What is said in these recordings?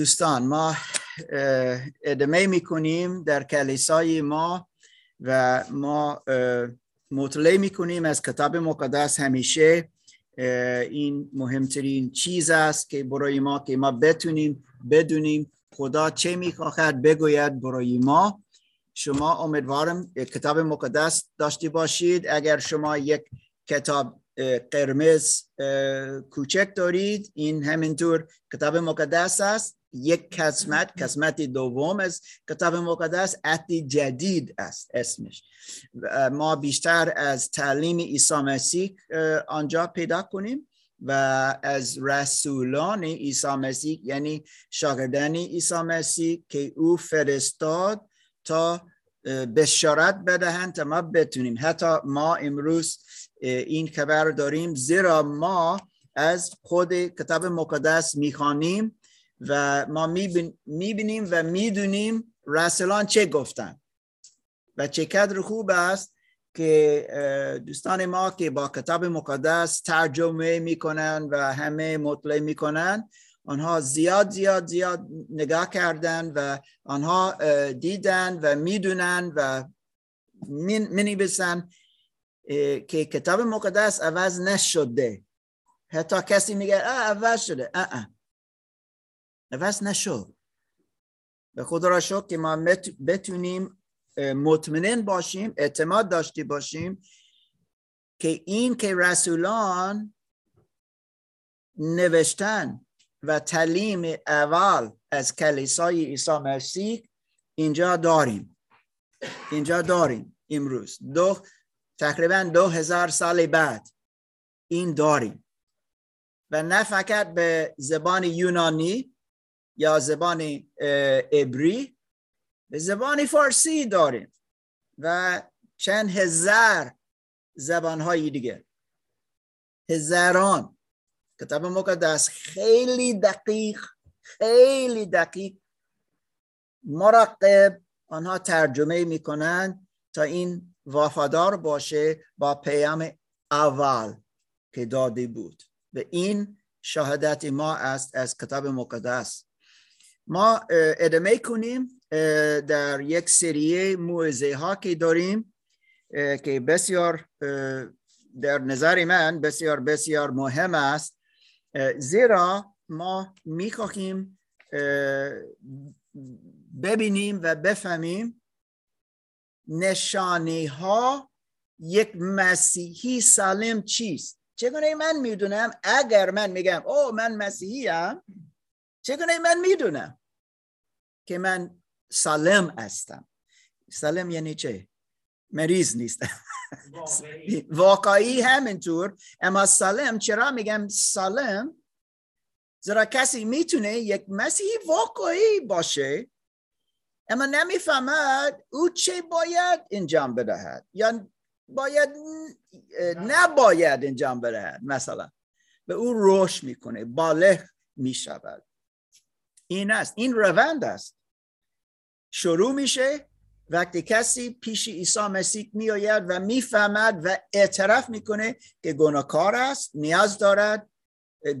دوستان ما ادامه می‌کنیم در کلیسای ما و ما مطلع می‌کنیم از کتاب مقدس. همیشه این مهمترین چیز است که برای ما که ما بتونیم بدونیم خدا چه می‌خواهد بگوید برای ما. شما امیدوارم کتاب مقدس داشته باشید. اگر شما یک کتاب قرمز کوچک دارید این همینطور کتاب مقدس است. یک قسمت قسمت دوم از کتاب مقدس عهد جدید است اسمش. ما بیشتر از تعلیم عیسی مسیح آنجا پیدا کنیم و از رسولان عیسی مسیح یعنی شاگردان عیسی مسیح که او فرستاد تا بشارت بدهند تا ما بتونیم. حتی ما امروز این خبر داریم زیرا ما از خود کتاب مقدس می‌خوانیم. و ما می‌بینیم و می‌دونیم رسولان چه گفتن و چه قدر خوب است که دوستان ما که با کتاب مقدس ترجمه می‌کنن و همه مطلع می‌کنن آنها زیاد زیاد زیاد نگاه کردن و آنها دیدن و می‌دونن و می‌نویسن که کتاب مقدس عوض نشده. حتی کسی میگه عوض شده. اه عوض نشد. به خدا را شد که ما بتونیم مطمئن باشیم اعتماد داشته باشیم که این که رسولان نوشتن و تعلیم اول از کلیسای عیسی مسیح اینجا داریم. اینجا داریم امروز. دو تقریبا دو هزار سال بعد این داریم. و نه فقط به زبان یونانی یا زبان عبری؟ به زبان فارسی داریم و چند هزار زبان های دیگه. هزاران. کتاب مقدس خیلی دقیق خیلی دقیق. مراقب آنها ترجمه می‌کنند تا این وفادار باشه با پیام اول که داده بود. و این شهادت ما است از کتاب مقدس. ما ادامه کنیم در یک سریه موعظه ها که داریم که بسیار در نظر من بسیار بسیار مهم است. زیرا ما می‌خواهیم ببینیم و بفهمیم نشانه ها یک مسیحی سالم چیست. چگونه من می‌دونم؟ اگر من میگم او من مسیحی هم چگونه من می‌دونم؟ که من سالم هستم. سالم یعنی چه؟ مریض نیستم واقعی. همینطور. اما سالم چرا میگم سالم؟ زیرا کسی می‌تونه یک مسیحی واقعی باشه اما نمی‌فهمد او چه باید انجام بدهد. یا باید نباید انجام بدهد مثلا. به او روش می‌کنه بالغ می‌شود. این است. این روند است. شروع میشه وقتی کسی پیش عیسی مسیح میآید و می‌فهمد و اعتراف می‌کنه که گناهکار است نیاز دارد.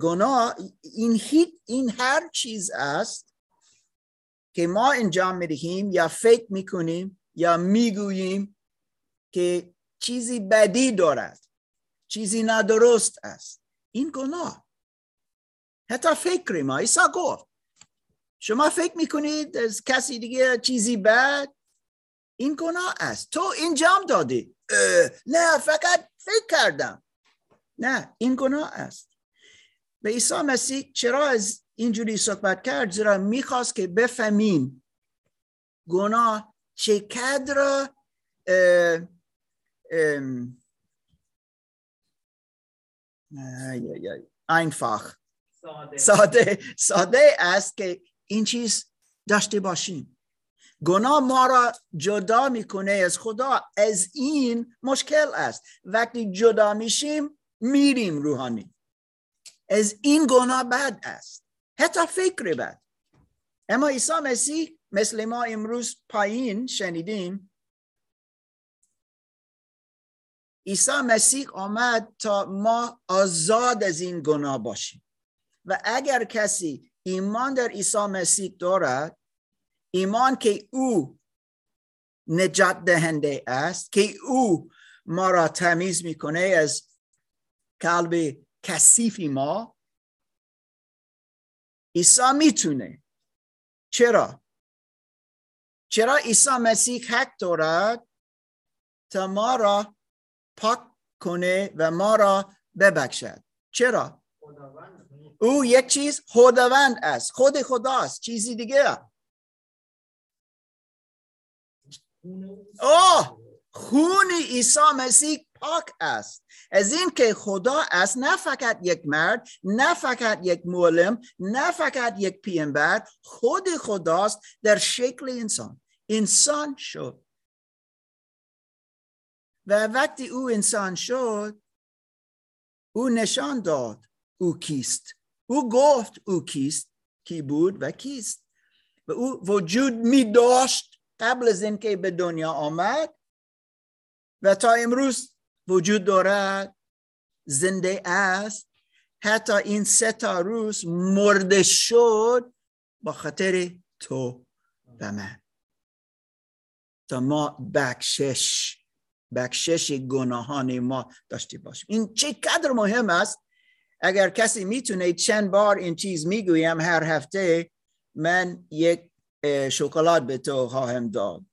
گناه این این هر چیز است که ما انجام می‌دهیم یا فکر می‌کنیم یا می‌گوییم که چیزی بدی دارد چیزی نادرست است. این گناه. حتی فکر ما عیسی گفت شما فکر می‌کنید از کسی دیگه چیزی بد این گناه است. تو انجام دادی. نه فقط فکر کردم. نه این گناه است. به عیسی مسیح چرا از اینجوری صحبت کرد؟ زیرا می‌خواست که بفهمیم گناه چقدر einfach ساده ساده است که این چیز داشته باشیم. گناه ما را جدا می‌کنه از خدا از این مشکل است. وقتی جدا میشیم میریم روحانی. از این گناه بد است. حتی فکر بد. اما عیسی مسیح مثل ما امروز پایین شنیدیم. عیسی مسیح آمد تا ما آزاد از این گناه باشیم. و اگر کسی ایمان در عیسی مسیح دارد؟ ایمان که او نجات دهنده است که او ما را تمیز می‌کنه از قلب کثیفی ما. عیسی می‌تونه. چرا؟ چرا عیسی مسیح حق دارد تا ما را پاک کنه و ما را ببخشد؟ چرا؟ او یک چیز خداوند است خود خداست چیزی دیگه اوه خون عیسی مسیح پاک است. از این که خدا است نه فقط یک مرد نه فقط یک معلم نه فقط یک پیامبر خود خداست در شکل انسان. انسان شد. و وقتی او انسان شد او نشان داد او کیست. او گفت او کیست؟ کی بود و کیست؟ و او وجود می داشت قبل از اینکه به دنیا آمد و تا امروز وجود دارد زنده است. حتی این سه تا روز مرده شد با خاطر تو و من. تا ما بخشش بخشش گناهان ما داشته باشیم. این چقدر مهم است؟ اگر کسی می‌تونه چند بار این چیز می‌گویم هر هفته من یک شکلات به تو خواهم داد.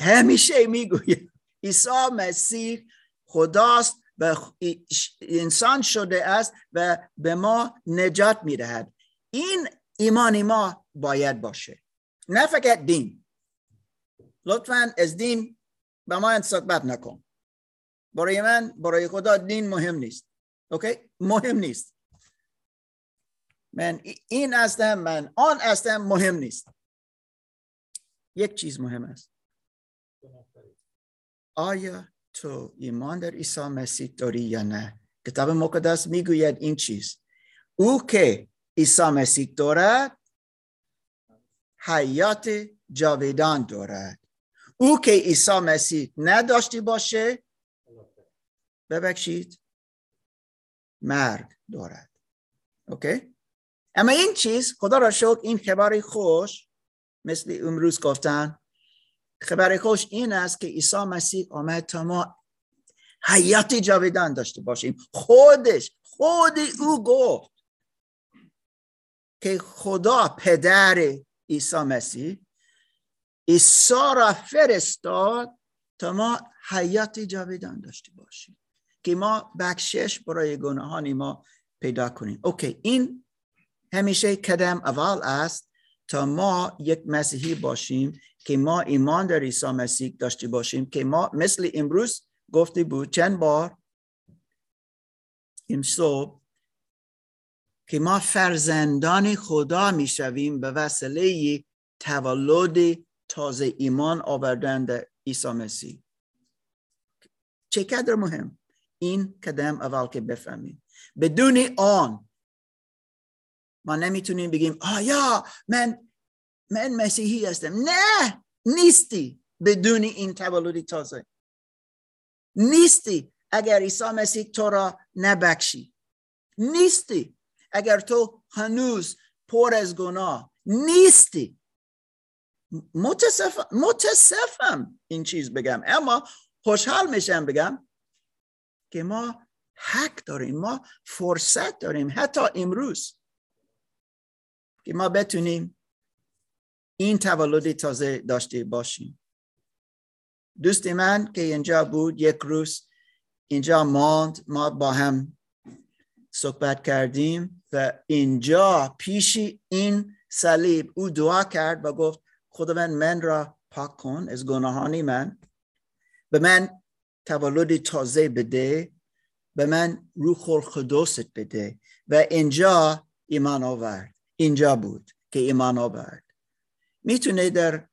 همیشه می‌گویم عیسی مسیح خداست و انسان شده است و به ما نجات می‌دهد. این ایمان ما باید باشه. نه فقط دین. لطفا از دین به ما صحبت نکن. برای من برای خدا دین مهم نیست. اوکی مهم نیست. من این هستم من آن هستم مهم نیست. یک چیز مهم است. آیا تو ایمان در عیسی مسیح داری یا نه؟ کتاب مقدس می‌گوید این چیز. او که عیسی مسیح دارد حیات جاویدان دارد. او که عیسی مسیح نداشتی باشه ببخشید. مرگ دارد. اوکی اما این چیز خدا را شکر این خبر خوش مثل امروز گفتن خبر خوش این است که عیسی مسیح آمد تا ما حیات جاویدان داشته باشیم. خودش خود او گفت که خدا پدر عیسی مسیح عیسی را فرستاد تا ما حیات جاویدان داشته باشیم. که ما بخشش برای گناهان ما پیدا کنیم. اوکی این همیشه قدم اول است تا ما یک مسیحی باشیم که ما ایمان در عیسی مسیح داشته باشیم که ما مثل امروز گفته بود چند بار؟ این صبح که ما فرزندان خدا می شویم به وسیله تولد تازه ایمان آوردن در عیسی مسیح. چقدر مهم؟ این قدم اول که بفهمیم. بدون آن ما نمی‌تونیم بگیم آیا من من مسیحی هستم. نه نیستی. بدون این تولد تازه. نیستی اگر عیسی مسیح تو را نبخشی. نیستی اگر تو هنوز پر از گناه. نیستی. متاسفم متاسفم این چیز بگم. اما خوشحال میشم بگم که ما حق داریم ما فرصت داریم حتی امروز که ما بتونیم این تولد تازه داشته باشیم. دوست من که اینجا بود یک روز اینجا ماند ما با هم صحبت کردیم و اینجا پیشی این صلیب او دعا کرد و گفت خداوند من را پاک کن از گناهانی من. به من تولد تازه بده به من روح القدست بده. و اینجا ایمان آورد. اینجا بود که ایمان آورد. می‌تونه در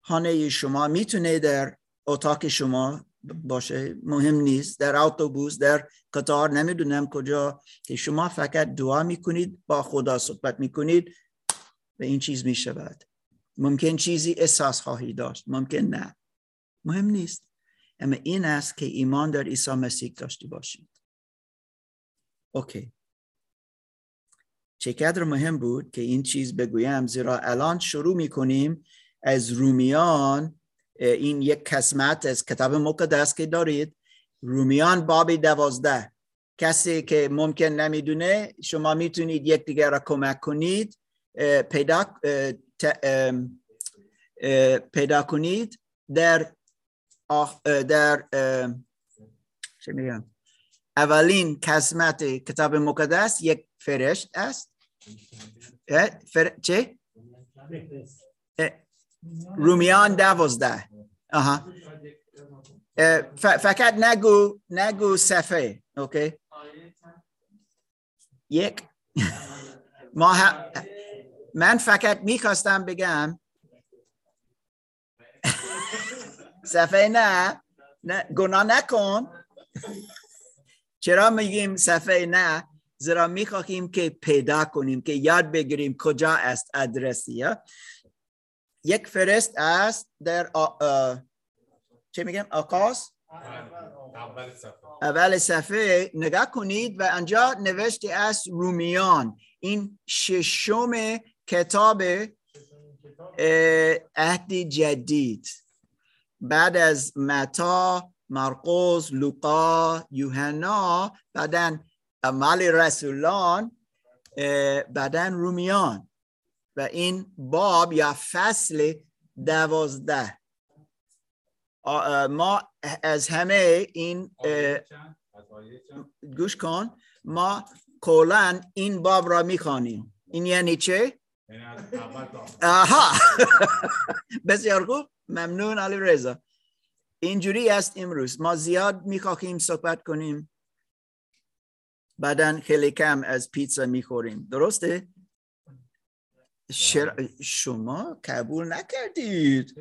خانه شما می‌تونه در اتاق شما باشه. مهم نیست. در اتوبوس در قطار نمی‌دونم کجا که شما فقط دعا می‌کنید با خدا صحبت می‌کنید و این چیز می‌شود. ممکن چیزی احساس خواهی داشت. ممکن نه. مهم نیست. اما این است که ایمان در عیسی مسیح داشته باشید. اوکی. چقدر مهم بود که این چیز بگویم زیرا الان شروع می‌کنیم از رومیان این یک قسمت از کتاب مقدس که دارید. رومیان باب دوازده. کسی که ممکن نمی‌دونه شما می‌تونید یک دیگر را کمک کنید. پیدا پیدا کنید. در در چه اولین قسمت کتاب مقدس یک فرشت است. فر... چه؟ رومیان دوازده. آها. فقط نگو نگو صفحه اوکی؟ یک. ما من فقط می‌خواستم بگم صفحه نه. نه گناه نکن. چرا میگیم صفحه نه؟ زیرا می‌خواهیم که پیدا کنیم که یاد بگیریم کجا است ادرسی یک فرست است در چه میگم آقاس اول صفحه. نگاه کنید و انجا نوشته است رومیان. این ششم کتاب عهد جدید. بعد از متا مرقس لوقا یوحنا بعدا اعمال رسولان بعدا رومیان. و این باب یا فصل دوازده. ما از همه این گوش کن. ما کلا این باب را می‌خوانیم. این یعنی چه؟ آها. بسیار خوب. ممنون علی رضا. اینجوری است امروز. ما زیاد می‌خواهیم صحبت کنیم. بعدا خیلی کم از پیتزا می‌خوریم. درسته؟ شر... شما قبول نکردید.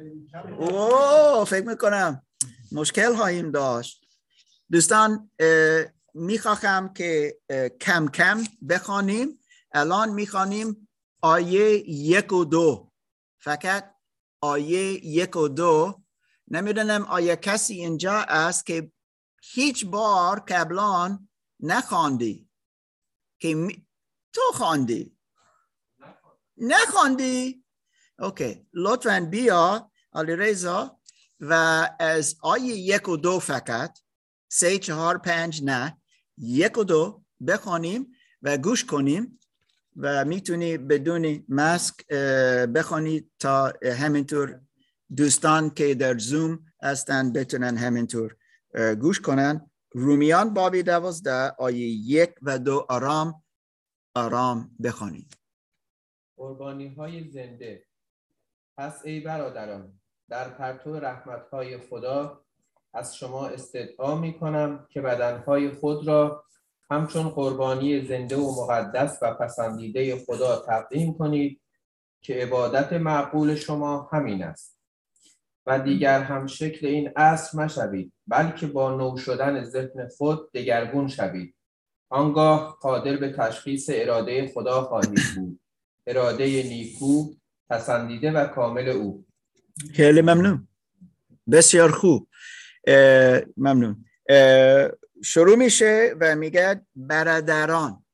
اوه فکر می‌کنم مشکل هاییم داشت. دوستان می‌خواهم که کم کم بخوانیم. الان می‌خوانیم آیه یک و دو. فقط آیه یک و دو. نمی‌دونم آیا کسی اینجا است که هیچ بار قبلان نخواندی که تو خواندی نخواندی اوکی. لطفا بیا علی رضا. و از آیه یک و دو فقط. سه چهار پنج نه. یک و دو. بخوانیم و گوش کنیم. و می‌تونی بدون ماسک بخوانی تا همینطور دوستان که در زوم هستن بتونن همینطور گوش کنن. رومیان بابی دوازده آیه یک و دو آرام آرام بخوانید قربانی های زنده. پس ای برادران در پرتو رحمت های خدا از شما استدعا می کنم که بدنهای خود را همچون قربانی زنده و مقدس و پسندیده خدا تقدیم کنید که عبادت معقول شما همین است. و دیگر هم شکل این اصل مشوید بلکه با نو شدن ذهن خود دگرگون شوید. آنگاه قادر به تشخیص اراده خدا خواهید بود. اراده نیکو پسندیده و کامل او. خیلی ممنون. بسیار خوب. ممنون. شروع میشه و میگه برادران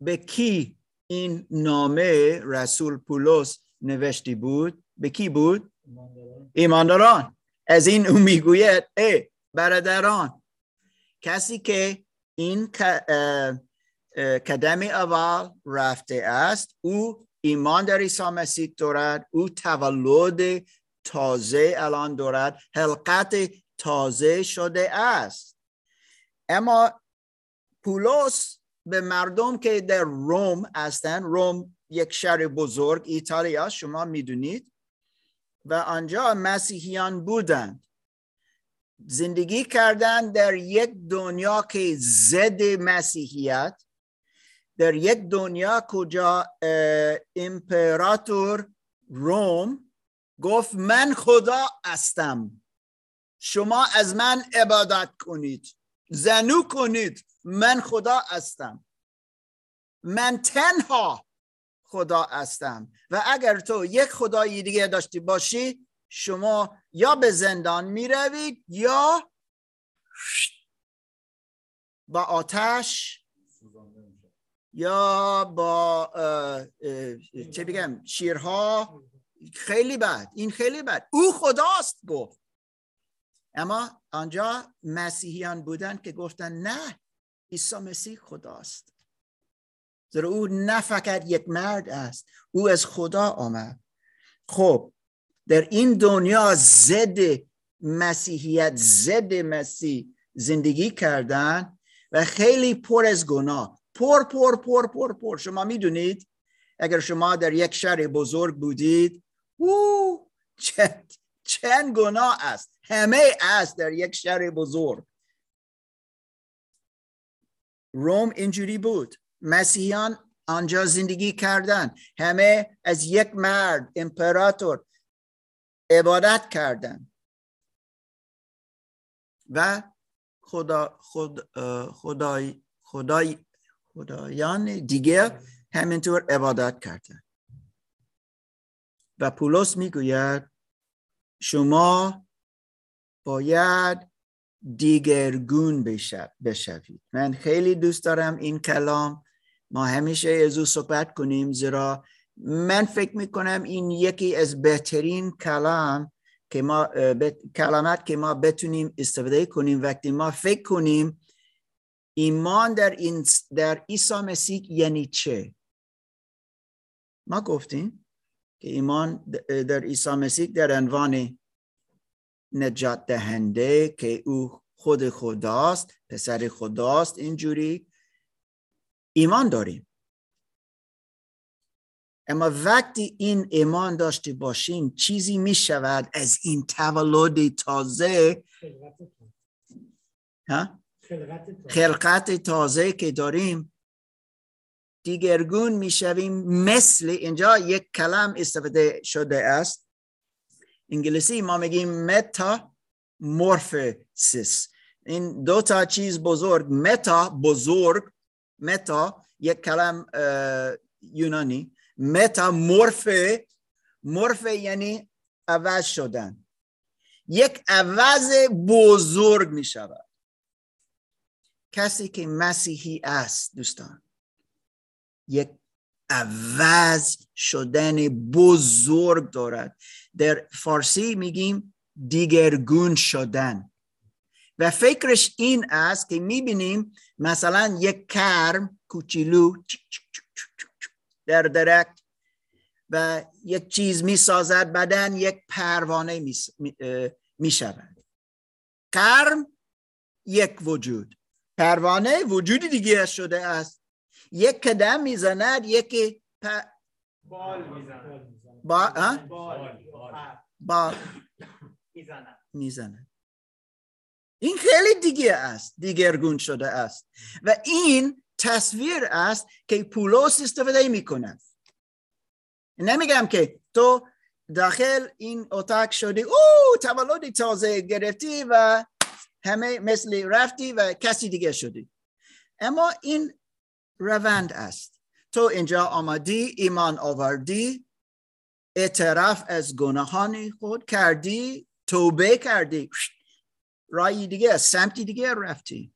به کی این نامه رسول پولس نوشتی بود؟ به کی بود؟ ایمانداران. از این او می‌گوید ای برادران کسی که این کدم اول رفته است او ایمان در عیسی مسیح دارد او تولد تازه الان دارد حلقت تازه شده است. اما پولس به مردم که در روم هستند روم یک شهر بزرگ ایتالیا شما می‌دونید. و آنجا مسیحیان بودند زندگی کردن در یک دنیا که ضد مسیحیت. در یک دنیا کجا امپراتور روم گفت من خدا هستم. شما از من عبادت کنید. زنو کنید. من خدا هستم. من تنها خدا هستم. و اگر تو یک خدای دیگه داشتی باشی شما یا به زندان می روید یا با آتش یا با چه بگم شیرها. خیلی بد. این خیلی بد. او خداست گفت. اما آنجا مسیحیان بودن که گفتن نه عیسی مسیح خداست. زیرا او نه فقط یک مرد است او از خدا آمد. خب در این دنیا ضد مسیحیت ضد مسیح زندگی کردن و خیلی پر از گناه. پر پر پر پر پر. شما می‌دونید اگر شما در یک شهر بزرگ بودید او چند, چند گناه است. همه است در یک شهر بزرگ. روم اینجوری بود. مسیحیان آنجا زندگی کردن. همه از یک مرد امپراتور عبادت کردن. و خدا خد خدای خدای خدایان دیگه همینطور عبادت کردن. و پولس می‌گوید شما باید دیگرگون بشوید من خیلی دوست دارم این کلام. ما همیشه از او صحبت کنیم زیرا من فکر می‌کنم این یکی از بهترین کلام که ما کلمات که ما بتونیم استفاده کنیم. وقتی ما فکر کنیم ایمان در, این در عیسی مسیح یعنی چه؟ ما گفتیم که ایمان در عیسی مسیح در عنوان نجات دهنده که او خود خداست پسر خداست اینجوری ایمان داریم. اما وقتی این ایمان داشته باشیم چیزی می شود از این تولد تازه. خلقت تازه که داریم. دیگرگون می شویم مثل اینجا یک کلم استفاده شده است. انگلیسی ما میگیم متا مورفسیس این دو تا چیز بزرگ متا بزرگ متا یک کلم یونانی. متا مورفه مورفه یعنی عوض شدن. یک عوض بزرگ می شود کسی که مسیحی است دوستان یک عوض شدن بزرگ دارد. در فارسی میگیم دیگرگون شدن. و فکرش این است که می‌بینیم مثلا یک کرم کوچولو در درکت و یک چیز می‌سازد بدن یک پروانه می شود کرم یک وجود. پروانه وجودی دیگه شده است. یک قدم می‌زند یکی پ... بال می‌زند. با... بال می‌زند این خیلی دیگه است دیگرگون شده است. و این تصویر است که پولس استفاده می‌کنه. نمیگم که تو داخل این اتاق شدی او تولد تازه گرفتی و همه مثل رفتی و کسی دیگه شدی. اما این روند است. تو اینجا آمدی ایمان آوردی اعتراف از گناهان خود کردی توبه کردی. رای دیگه سمتی دیگه رفتی.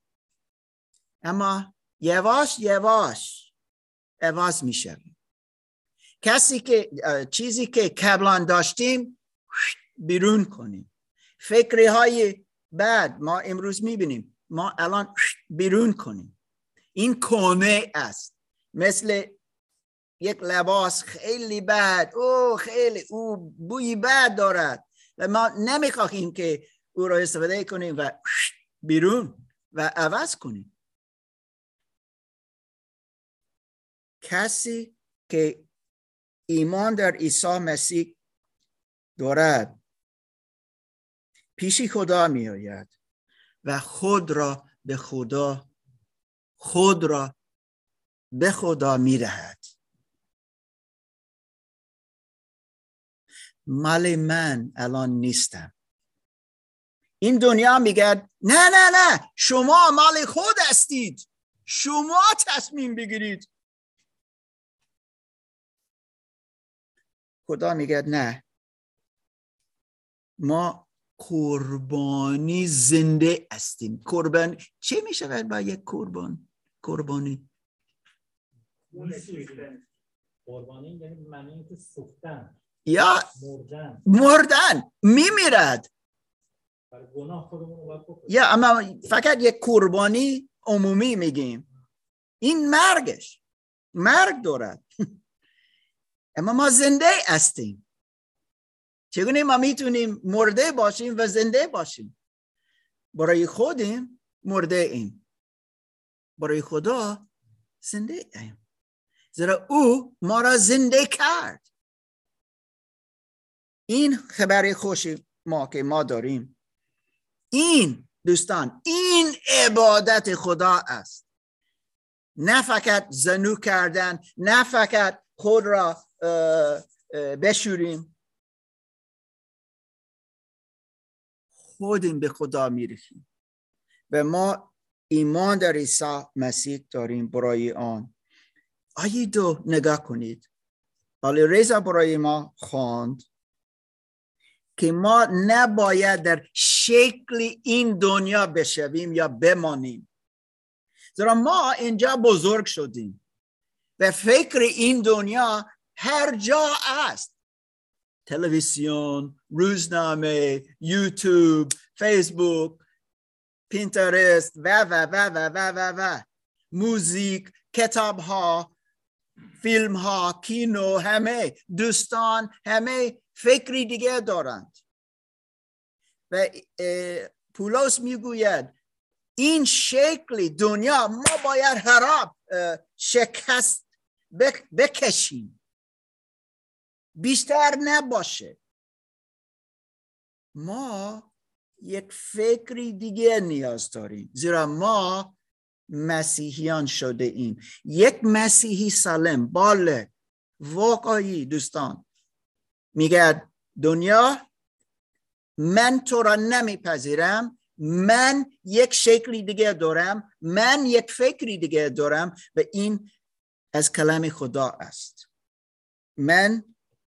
اما یواش یواش عوض میشه کسی که چیزی که قبلا داشتیم بیرون کنیم فکری های بعد ما امروز می‌بینیم. ما الان بیرون کنیم. این کنه است. مثل یک لباس خیلی بد. او خیلی. او بوی بد دارد. و ما نمی‌خواهیم که او را استفاده کنیم و بیرون و عوض کنیم. کسی که ایمان در عیسی مسیح دارد پیشی خدا می آید و خود را به خدا خود را به خدا می دهد مال من الان نیستم. این دنیا میگه نه نه نه شما مال خود هستید. شما تصمیم بگیرید. خدا میگه نه. ما قربانی زنده هستیم. قربان چه میشه با یک قربان؟ قربانی. قربانی یعنی معنی که سوختن. یا مردن میمیرد. یا اما فقط یک قربانی عمومی میگیم. این مرگش مرگ دارد. اما ما زنده هستیم. چگونه ما می‌تونیم مرده باشیم و زنده باشیم؟ برای خودیم مرده ایم. برای خدا زنده ایم. زیرا او ما را زنده کرد. این خبر خوشی ما که ما داریم. این دوستان این عبادت خدا است. نه فقط زنو کردن نه فقط خود را بشوریم. خودیم به خدا می‌رسیم و ما ایمان در عیسی مسیح داریم برای آن. آیه دو نگاه کنید. ولی ریزا برای ما خواند. که ما نباید در شکل این دنیا بشویم یا بمانیم. زیرا ما اینجا بزرگ شدیم و فکر این دنیا هر جا است. تلویزیون روزنامه یوتیوب فیسبوک پینترست و و و و و و و موزیک کتاب ها فیلم ها کینو همه دوستان همه فکری دیگه دارند. و پولس می‌گوید این شکل دنیا ما باید خراب شکست بک- بکشیم. بیشتر نباشه. ما یک فکری دیگه نیاز داریم زیرا ما مسیحیان شده ایم. یک مسیحی سالم باله. واقعی دوستان. میگه دنیا من تو را نمیپذیرم من یک شکلی دیگه دارم من یک فکری دیگه دارم و این از کلام خدا است. من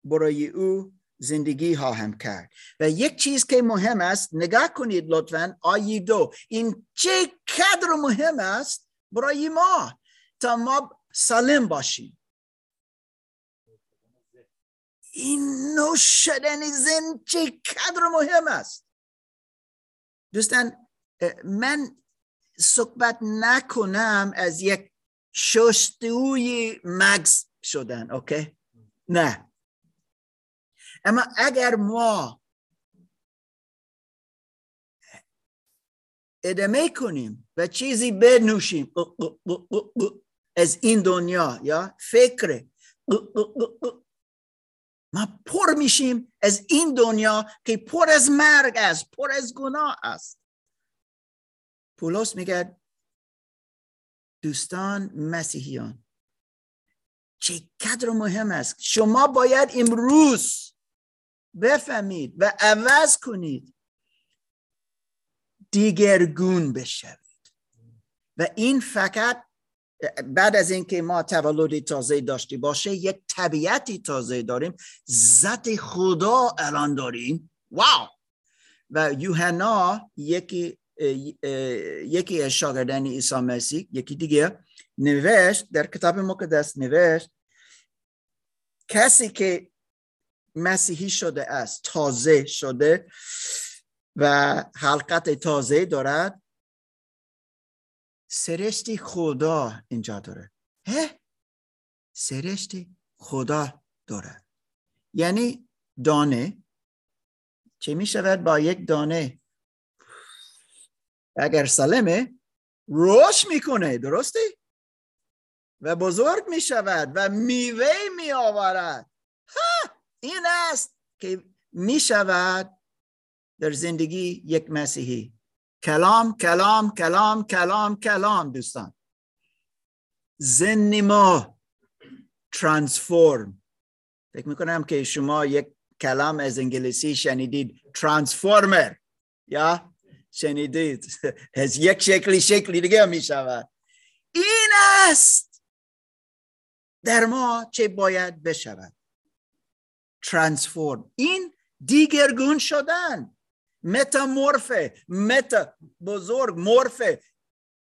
برای او زندگی خواهم کرد. و یک چیز که مهم است نگاه کنید لطفا آیه دو این چه قدر مهم است برای ما تا ما سالم باشیم. این نوش شدن زن چه قدر مهم است دوستان من صحبت نکنم از یک شستوی مغز شدن اوکی نه اما اگر ما ادامه کنیم و چیزی بنوشیم از این دنیا یا فکر. ما پر میشیم از این دنیا که پر از مرگ است پر از گناه است. پولس میگه دوستان مسیحیان چه قدر مهم است. شما باید امروز بفهمید و عوض کنید. دیگرگون بشوید. و این فقط بعد از اینکه ما تولد تازه داشتی باشه یک طبیعتی تازه داریم. ذات خدا الان داریم. واو! و یوحنا یکی یکی از شاگردان عیسی مسیح یکی دیگه نوشت در کتاب مقدس نوشت کسی که مسیحی شده است تازه شده و حلقت تازه دارد سرشتی خدا اینجا داره. هه سرشتی خدا داره. یعنی دانه. چه می شود با یک دانه؟ اگر سالمه روش می‌کنه درسته و بزرگ می شود و میوه می آورد. ها این است که می شود در زندگی یک مسیحی. کلام کلام کلام کلام کلام دوستان. زن ما ترانسفورم فکر می‌کنم که شما یک کلام از انگلیسی شنیدید. ترانسفورمر یا شنیدید. از یک شکلی شکلی دیگه می شود این است. در ما چه باید بشود؟ ترانسفورم این دیگرگون شدن. متامورفه متا بزرگ مورفه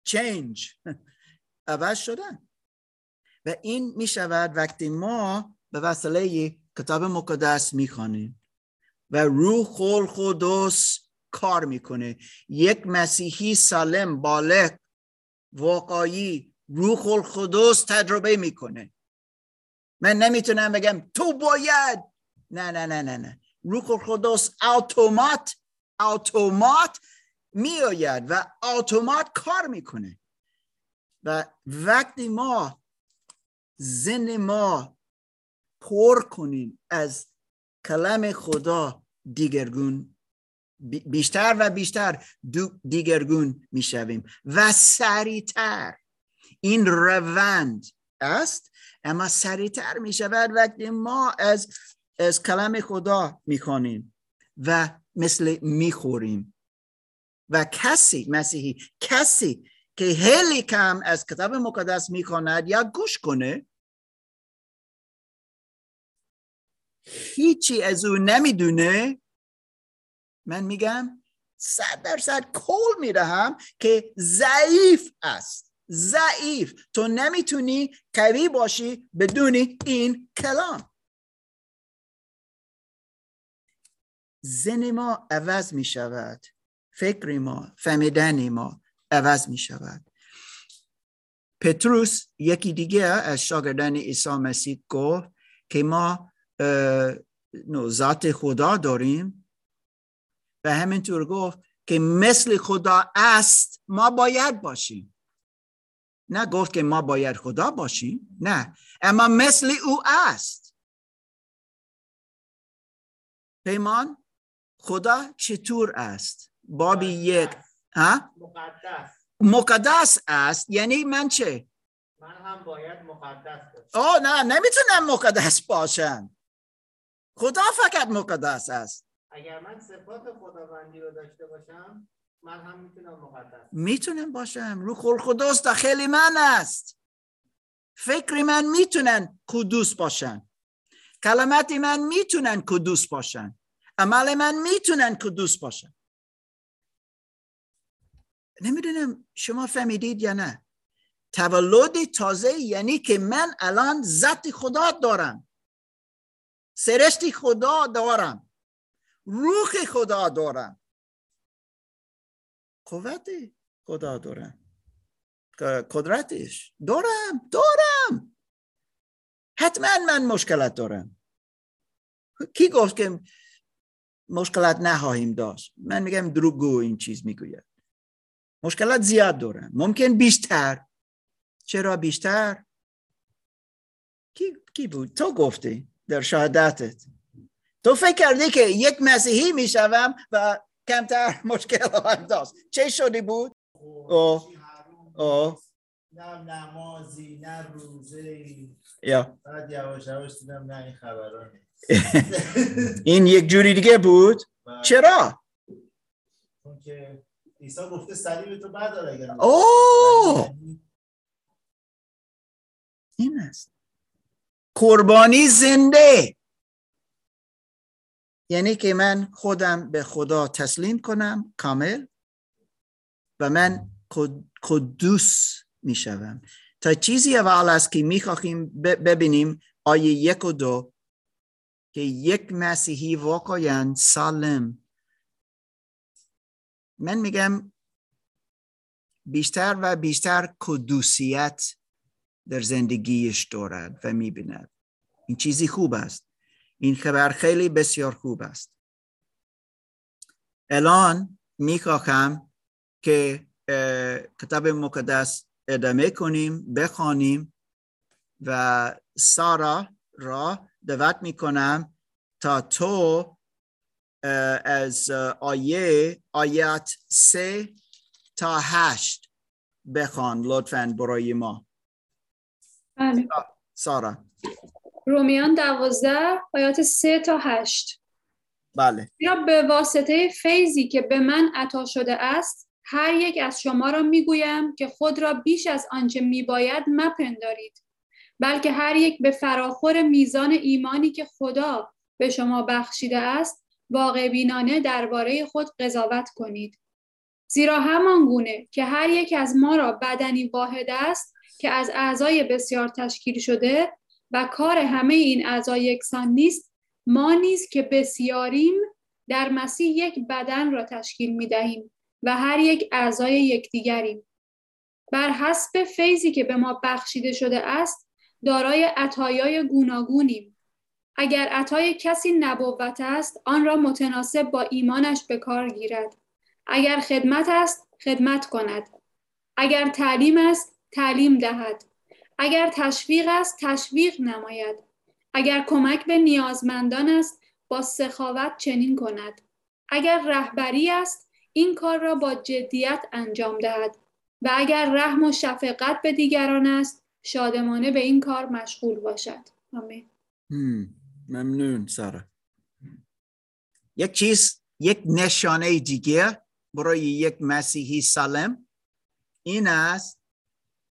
چینج عوض شدن. و این می شود وقتی ما به وسیله کتاب مقدس می خوانیم و روح القدس کار می‌کنه یک مسیحی سالم بالغ واقعی روح القدس تجربه می‌کنه من نمی‌تونم بگم تو باید. نه نه نه نه نه. روح القدس اتومات اتومات میآید و اتومات کار می‌کنه. و وقتی ما زن ما پر کنیم از کلام خدا دیگرگون بیشتر و بیشتر دیگرگون می‌شویم و سریعتر. این روند است اما سریعتر می شود وقتی ما از از کلام خدا می‌خوانیم. و مثل می‌خوریم. و کسی مسیحی کسی که خیلی کم از کتاب مقدس می‌خواند یا گوش کنه هیچی از او نمی‌دونه. من میگم صد درصد کل می‌دهم که ضعیف است. ضعیف. تو نمی‌تونی قوی باشی بدون این کلام. زن ما عوض می شود. فکر ما فهمیدن ما عوض می شود. پتروس یکی دیگه از شاگردان عیسی مسیح گفت که ما ذات خدا داریم. و همینطور گفت که مثل خدا است ما باید باشیم. نه گفت که ما باید خدا باشیم نه. اما مثل او است. پیمان خدا چطور است؟ بابی یک ها؟ مقدس. مقدس است. یعنی من چه؟ من هم باید مقدس باشم. آه نه نمی‌تونم مقدس باشم. خدا فقط مقدس است. اگر من صفات خداوندی رو داشته باشم من هم می‌تونم مقدس می‌تونم باشم. روح القدس داخل من است. فکر من می‌تونن کدوس باشن. کلمات من می‌تونن کدوس باشن. عمل من می‌تونن کدوس باشن. نمی‌دونم شما فهمیدید یا نه. تولد تازه یعنی که من الان ذات خدا دارم. سرشتی خدا دارم. روح خدا دارم. قوت خدا دارم. قدرتش. دارم دارم. حتما من مشکلات دارم. کی گفت که مشکلات نخواهیم داشت. من میگم دروگو این چیز می‌گوید. مشکلات زیاد دارم ممکن بیشتر. چرا بیشتر؟ کی, کی بود؟ تو گفتی در شهادتت. تو فکر کردی که یک مسیحی می‌شوم و کمتر مشکل خواهم داشت. چه شدی بود؟ اوه. اوه. نه نمازی نه روزه یا. بعد یواش یواش دیدم نه این خبرها نیست. این یک جوری دیگه بود؟ بعد چرا؟ چون که عیسی گفته صلیب تو بردار اگر اوه! این است. قربانی زنده. یعنی که من خودم به خدا تسلیم کنم کامل و من قد- قدوس می شوم تا چیزی اول است که می خواهیم ببینیم آیه یک و دو که یک مسیحی واقعا سالم. من میگم بیشتر و بیشتر قدوسیت در زندگیش دارد و می‌بیند. این چیزی خوب است. این خبر خیلی بسیار خوب است. الان می‌خواهم که کتاب مقدس ادامه کنیم بخوانیم و سارا را دعوت می‌کنم تا تو از آیه آیات سه تا هشت بخوان لطفا برای ما. بله. سارا رومیان دوازده آیات سه تا هشت. بله. زیرا به واسطه فیضی که به من عطا شده است هر یک از شما را می‌گویم که خود را بیش از آنچه میباید مپندارید. بلکه هر یک به فراخور میزان ایمانی که خدا به شما بخشیده است واقع بینانه درباره خود قضاوت کنید. زیرا همان گونه که هر یک از ما را بدنی واحد است که از اعضای بسیار تشکیل شده و کار همه این اعضای یکسان نیست ما نیز که بسیاریم در مسیح یک بدن را تشکیل می دهیم و هر یک اعضای یکدیگریم. بر حسب فیضی که به ما بخشیده شده است دارای عطایای گوناگونیم. اگر عطای کسی نبوت است آن را متناسب با ایمانش به کار گیرد. اگر خدمت است خدمت کند. اگر تعلیم است تعلیم دهد. اگر تشویق است تشویق نماید. اگر کمک به نیازمندان است با سخاوت چنین کند. اگر رهبری است این کار را با جدیت انجام دهد. و اگر رحم و شفقت به دیگران است شادمانه به این کار مشغول باشد. آمین. ممنون سارا. یک چیز یک نشانه دیگه برای یک مسیحی سالم این است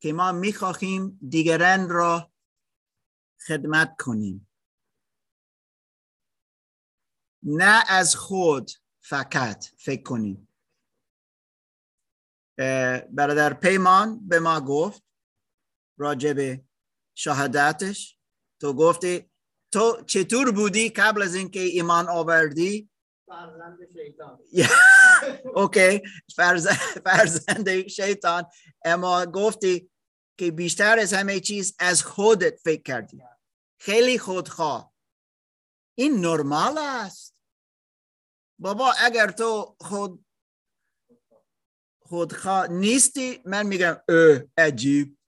که ما می‌خواهیم دیگران را خدمت کنیم. نه از خود فقط فکر کنیم. برادر پیمان به ما گفت راجب شهادتش. تو گفتی تو چطور بودی قبل از اینکه ایمان آوردی؟ فرزند شیطان. اوکی. فرزند شیطان. اما گفتی که بیشتر از همه چیز از خودت فکر کردی. خیلی خودخواه. این نرمال است. بابا اگر تو خود خودخواه نیستی من میگم عجیب.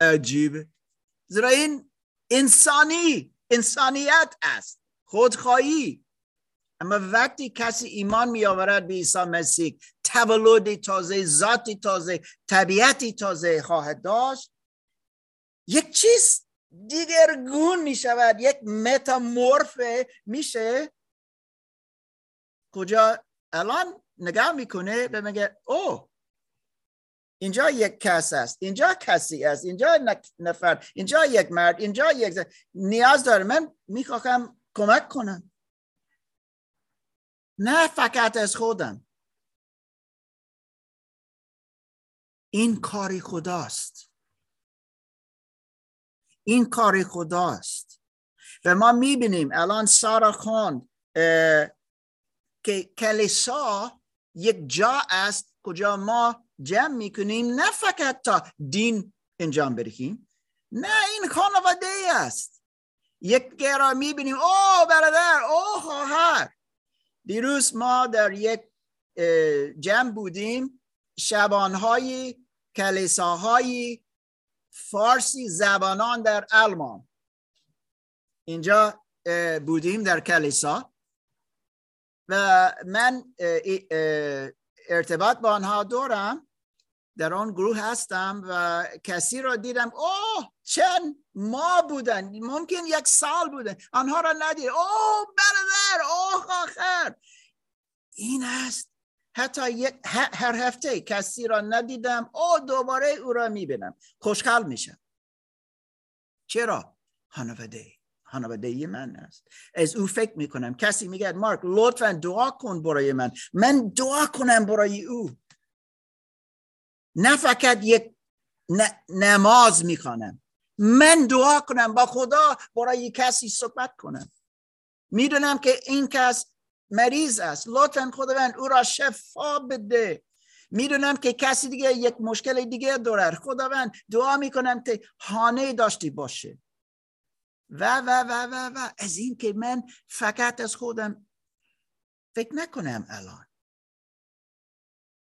عجیب زیرا این انسانی انسانیت است. خودخواهی. اما وقتی کسی ایمان می آورد به عیسی مسیح تولد تازه ذاتی تازه طبیعتی تازه خواهد داشت یک چیز دیگرگون می شود یک متامورف میشه. کجا؟ الان نگاه می‌کنه به میگه او اینجا یک کس است اینجا کسی است اینجا نفر اینجا یک مرد اینجا یک زن. نیاز داره من می‌خواهم کمک کنم. نه فقط از خودم. این کاری خداست. این کاری خداست. و ما می‌بینیم الان سارا خان که کلیسا یک جا است کجا ما جمع می‌کنیم نه فقط تا دین انجام بدهیم نه این خانواده است. یک گرا می‌بینیم او برادر او خواهر. دیروز ما در یک جمع بودیم شبانهای کلیساهای فارسی زبانان در آلمان. اینجا بودیم در کلیسا. و من ارتباط با آنها دارم. در آن گروه هستم و کسی را دیدم اوه چند ماه بودن ممکن یک سال بودن آنها را ندید. اوه برادر اوه آخر. این است. حتی یک هر هفته کسی را ندیدم او دوباره او را می‌بینم. خوشحال میشم. چرا؟ خانواده خانواده من است. از او فکر می‌کنم. کسی میگه مارک لطفا دعا کن برای من. من دعا کنم برای او. نه فقط یک نماز می‌خوانم. من دعا کنم با خدا برای کسی صحبت کنم. می‌دونم که این کس مریض است. لطفا خداوند او را شفا بده. می‌دونم که کسی دیگه یک مشکل دیگه داره خداوند دعا می‌کنم که خانه داشتی باشه. و و و و و. از این که من فقط از خودم فکر نکنم الان.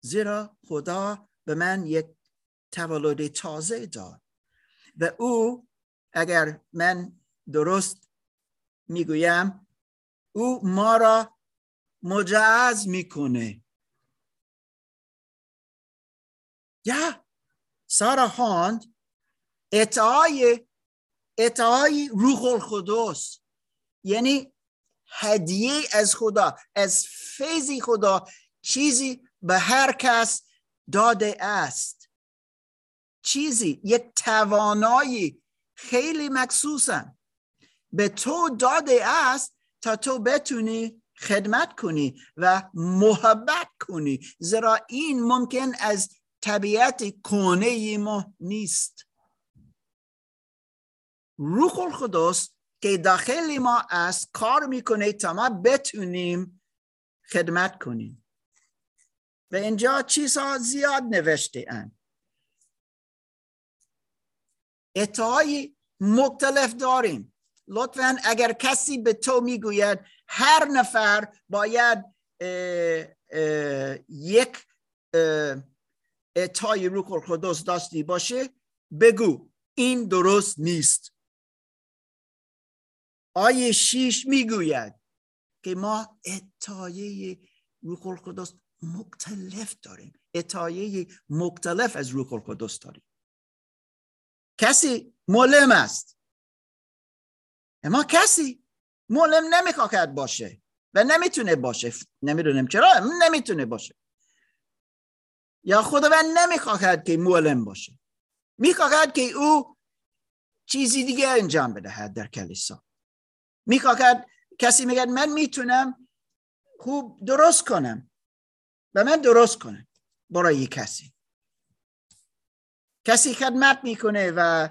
زیرا خدا به من یک تولد تازه داد. و او اگر من درست می‌گویم او ما را مجعز می‌کنه. یا سارا خواند اطاعای اطاعای روح القدس یعنی هدیه از خدا از فیضی خدا چیزی به هر کس داده است. چیزی یک توانایی خیلی مخصوصا به تو داده است تا تو بتونی خدمت کنی و محبت کنی زیرا این ممکن از طبیعت کونه ما نیست. روح القدس که داخل ما است کار می‌کنه تا ما بتونیم خدمت کنیم. و اینجا چیزها زیاد نوشته اند اطاعی مختلف داریم. لطفا اگر کسی به تو می‌گوید هر نفر باید یک اطاعی روح القدس داشتی باشه بگو این درست نیست. آیه شیش می‌گوید که ما اطاعه روح القدس مختلف داریم. اطاعه مختلف از روح القدس داریم. کسی معلم است. اما کسی معلم نمی‌خواهد باشه و نمی‌تونه باشه. نمی‌دونم چرا نمی‌تونه باشه. یا خداوند نمی‌خواهد که معلم باشه. می‌خواهد که او چیزی دیگه انجام بدهد در کلیسا. می‌خواهد کسی میگه من می‌تونم خوب درست کنم. و من درست کنم. برای کسی. کسی خدمت می‌کنه و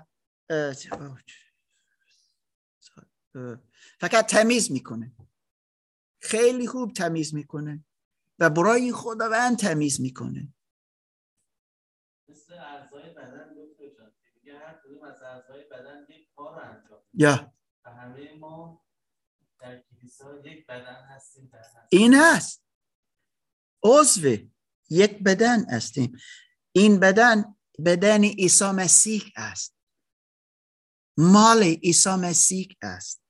فقط تمیز می‌کنه. خیلی خوب تمیز می‌کنه و برای خداوند تمیز می‌کنه. یک یا. و همه ما عضو یک بدن هستیم. این بدن بدن عیسی مسیح است. مال عیسی مسیح است.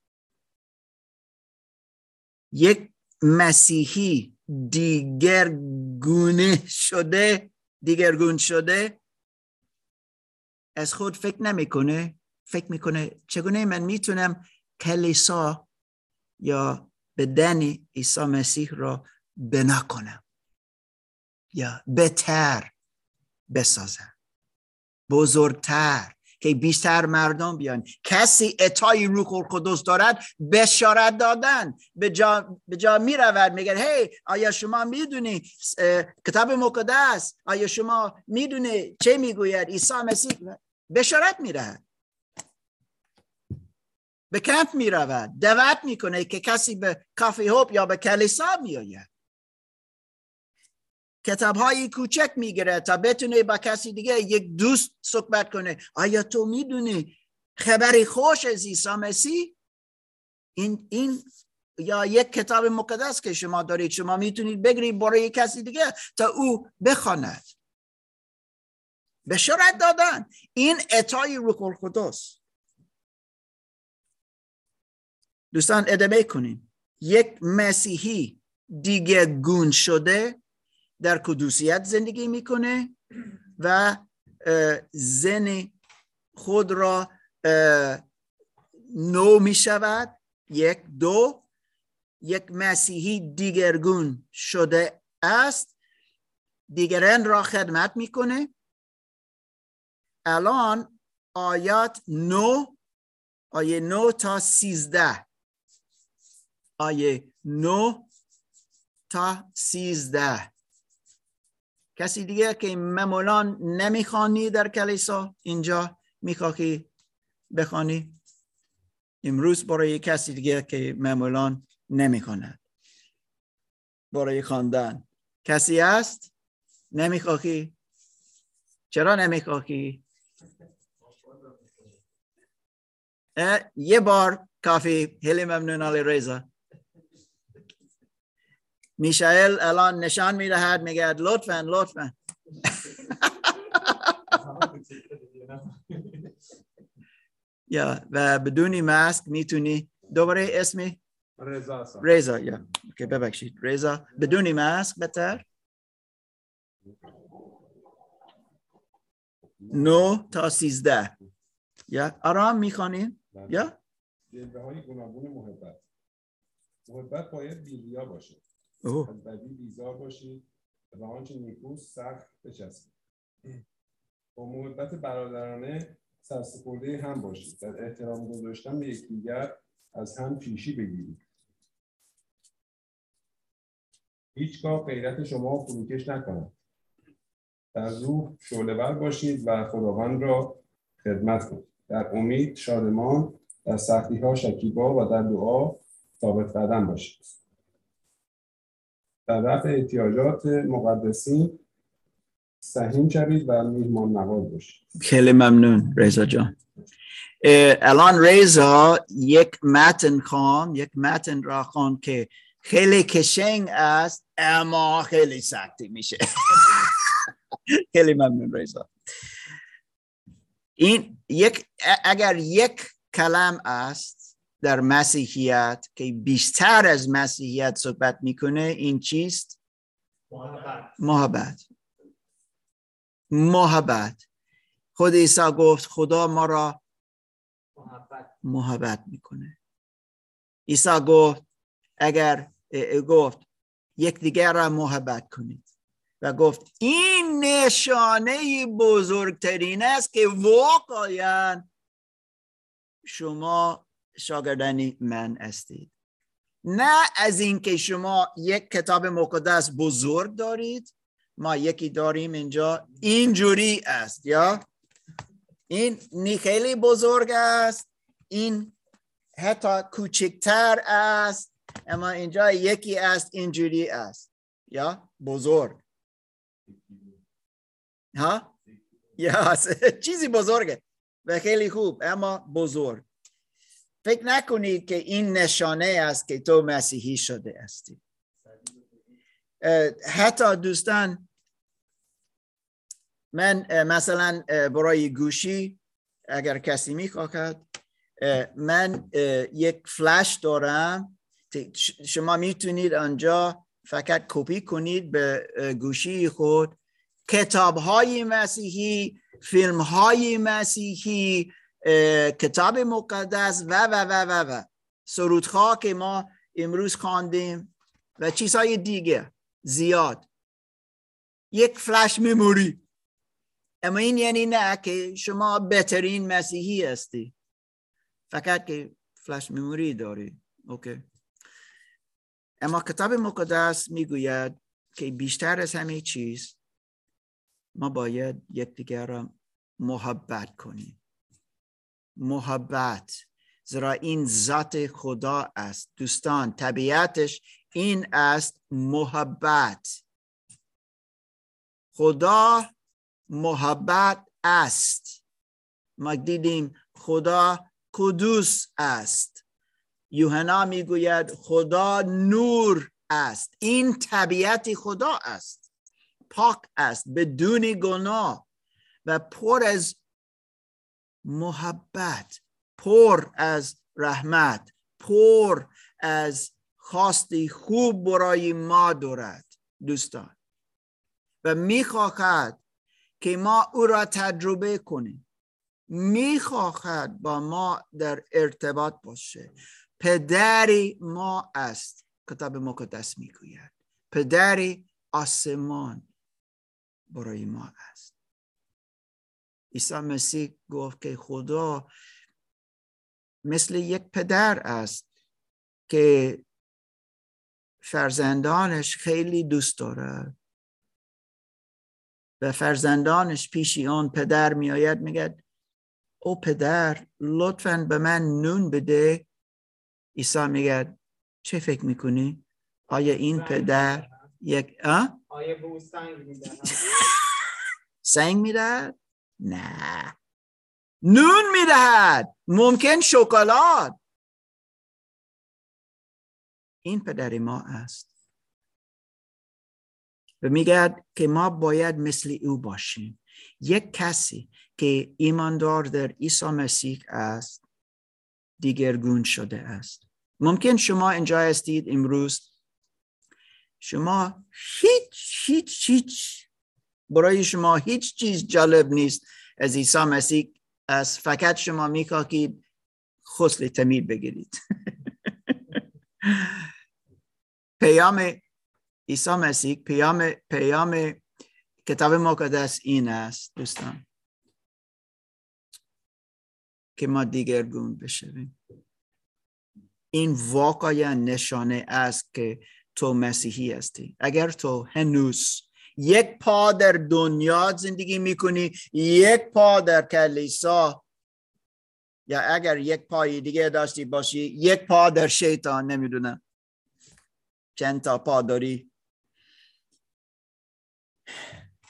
یک مسیحی دیگر گونه شده دیگرگون شده از خود فکر نمی‌کنه. فکر می‌کنه چگونه من می‌تونم کلیسا یا بدن عیسی مسیح را بنا کنم؟ یا بهتر بسازم بزرگتر. که بیشتر مردم بیان. کسی اطای روح القدس دارد بشارت دادن. به جا, به جا می رود میگه هی آیا شما می‌دونی کتاب مقدس؟ آیا شما می‌دونی چه می‌گوید؟ عیسی مسیح بشارت میرهد به کمپ می رود دعوت می‌کنه که کسی به کافی هوب یا به کلیسا میآید کتاب های کوچک می‌گیره تا بتونه با کسی دیگه یک دوست صحبت کنه. آیا تو می‌دونی خبری خوش از عیسی مسیح؟ این این یا یک کتاب مقدس که شما دارید؟ شما می‌تونید بگیرید برای کسی دیگه تا او بخواند. بشارت دادن. این اطای روح القدس. دوستان ادامه کنیم. یک مسیحی دیگه گون شده در کدوسیت زندگی می‌کنه و زن خود را نو می‌شود. یک دو. یک مسیحی دیگرگون شده است. دیگران را خدمت می‌کنه. الان آیات نو آیه نو تا سیزده. آیه نو تا سیزده. کسی دیگه که معمولا نمی‌خوانی در کلیسا اینجا می‌خواهی بخوانی؟ امروز برای کسی دیگه که معمولا نمی‌خواند. برای خواندن. کسی هست؟ نمی‌خواهی؟ چرا نمی‌خواهی؟ یه بار کافی. خیلی ممنون علی ریزا میشایل الان نشان می‌دهد میگه لطفا لطفا. یا و بدونی ماسک می‌تونی دوباره اسمی؟ رضا. ریزا یا. اوکی ببخشید. ریزا بدونی ماسک بهتر؟ نو تا سیزده. یا آرام می‌خوانیم یا؟ جلوه های گوناگون محبت. محبت باید بیریا باشه. از بدی بیزار باشید و آنچه نیکوست سخت بچسبید با محبت برادرانه سرسپرده هم باشید در احترام گذاشتن به یکدیگر از هم پیشی بگیرید هیچگاه غیرت شما فروکش نکند در روح شعله‌ور باشید و خداوند را خدمت کنید. در امید شادمان در سختی ها شکیبا و در دعا ثابت قدم باشید. در رفع احتیاجات مقدسین سهیم شوید و میهمان نواز باشید. خیلی ممنون رضا جان. الان رضا یک متن خوان یک متن را خوان که خیلی کشنگ است اما خیلی سختی میشه. خیلی ممنون رضا. این یک اگر یک کلم است در مسیحیت که بیشتر از مسیحیت صحبت می‌کنه این چیست؟ محبت. محبت. محبت. خود عیسی گفت خدا ما را محبت. محبت می‌کنه. عیسی گفت اگر گفت یکدیگر را محبت کنید و گفت این نشانه بزرگترین است که واقعا شما شاگردانی من هستید. نه از اینکه شما یک کتاب مقدس بزرگ دارید ما یکی داریم اینجا. اینجوری است یا؟ این نی- خیلی بزرگ است. این حتی کوچکتر است اما اینجا یکی است اینجوری است. یا؟ بزرگ. ها؟ یا؟ چیزی بزرگه و خیلی خوب اما بزرگ. فکر نکنید که این نشانه است که تو مسیحی شده هستی. حتی دوستان من مثلا برای گوشی اگر کسی می‌خواهد اه، من یک فلش دارم شما می‌تونید آنجا فقط کپی کنید به گوشی خود. کتاب های مسیحی فیلم های مسیحی کتاب مقدس و و و و و. سرودخواه که ما امروز خواندیم و چیزهای دیگه زیاد. یک فلش مموری اما این یعنی نه که شما بهترین مسیحی هستی. فقط که فلش مموری داری. اوکی اما کتاب مقدس می‌گوید که بیشتر از همه چیز ما باید یکدیگر را محبت کنیم. محبت زیرا این ذات خدا است. دوستان طبیعتش این است محبت. خدا محبت است. ما دیدیم خدا قدوس است. یوحنا می‌گوید خدا نور است. این طبیعت خدا است. پاک است بدون گناه و پر از محبت پر از رحمت پر از خواستی خوب برای ما دارد دوستان. و می‌خواهد که ما او را تجربه کنیم. می‌خواهد با ما در ارتباط باشه. پدری ما است کتاب مقدس می‌گوید. پدری آسمان برای ما است. عیسی مسیح گفت که خدا مثل یک پدر است که فرزندانش خیلی دوست دارد و فرزندانش پیشی آن پدر میآید میگه او پدر لطفا به من نون بده. عیسی میگه چه فکر می‌کنی؟ آیا این پدر یک آه؟ آیه به سنگ می‌دهد؟ سنگ می‌دهد؟ نه. نون می‌دهد. ممکن شکلات. این پدر ما است. و میگه که ما باید مثل او باشیم. یک کسی که ایماندار در عیسی مسیح است دیگرگون شده است. ممکن شما اینجا هستید امروز. شما هیچ هیچ هیچ برای شما هیچ چیز جالب نیست. از عیسی مسیح است فقط شما می‌خواهید خسل تمید بگیرید. پیام عیسی مسیح پیام پیام کتاب مقدس این است دوستان که ما دیگرگون بشویم. این واقعا نشانه است که تو مسیحی هستی. اگر تو هنوز یک پا در دنیا زندگی می‌کنی یک پا در کلیسا. یا اگر یک پای دیگه داشتی باشی یک پا در شیطان نمی‌دونم. چند تا پا داری.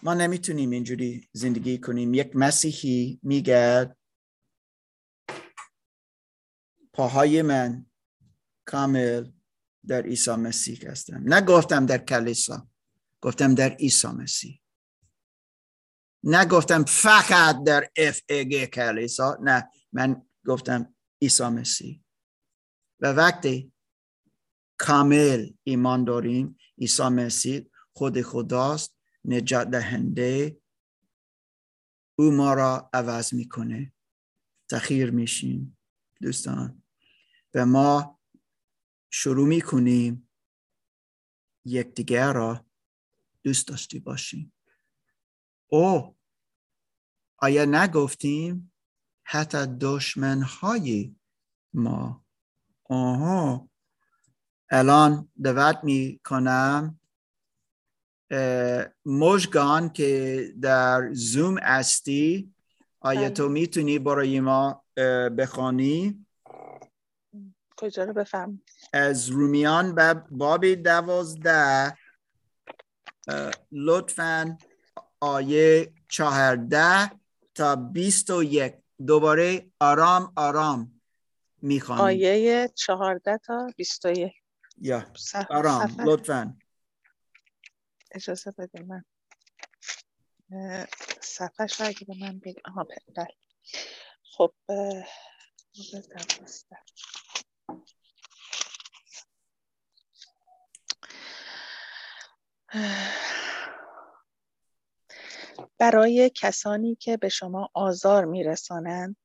ما نمی‌تونیم اینجوری زندگی کنیم. یک مسیحی میگه پاهای من کامل در عیسی مسیح هستم نگفتم در کلیسا. گفتم در عیسی مسیح. نگفتم فقط در اف ای کلیسا نه من گفتم عیسی مسیح. و وقتی کامل ایمان داریم عیسی مسیح خود خداست نجات دهنده او ما را عوض می‌کنه. تخیر میشیم دوستان. و ما شروع می‌کنیم یکدیگر را دوست داشتی باشیم. او آیا نگفتیم حتی دشمن های ما؟ آها. الان دعوت می کنم مشگان که در زوم استی آیا تو می‌تونی برای ما بخوانی؟ کجا رو بفهم از رومیان باب دوازده لطفا آیه چهارده تا بیست و یک. دوباره آرام آرام می‌خوانیم آیه چهارده تا بیست و یک. یا آرام صفحه. لطفا. اجازه بده من. اه، صفحش رو اگه به من بگی. آها بله. خب اه، روز دوازده. اه، برای کسانی که به شما آزار میرسانند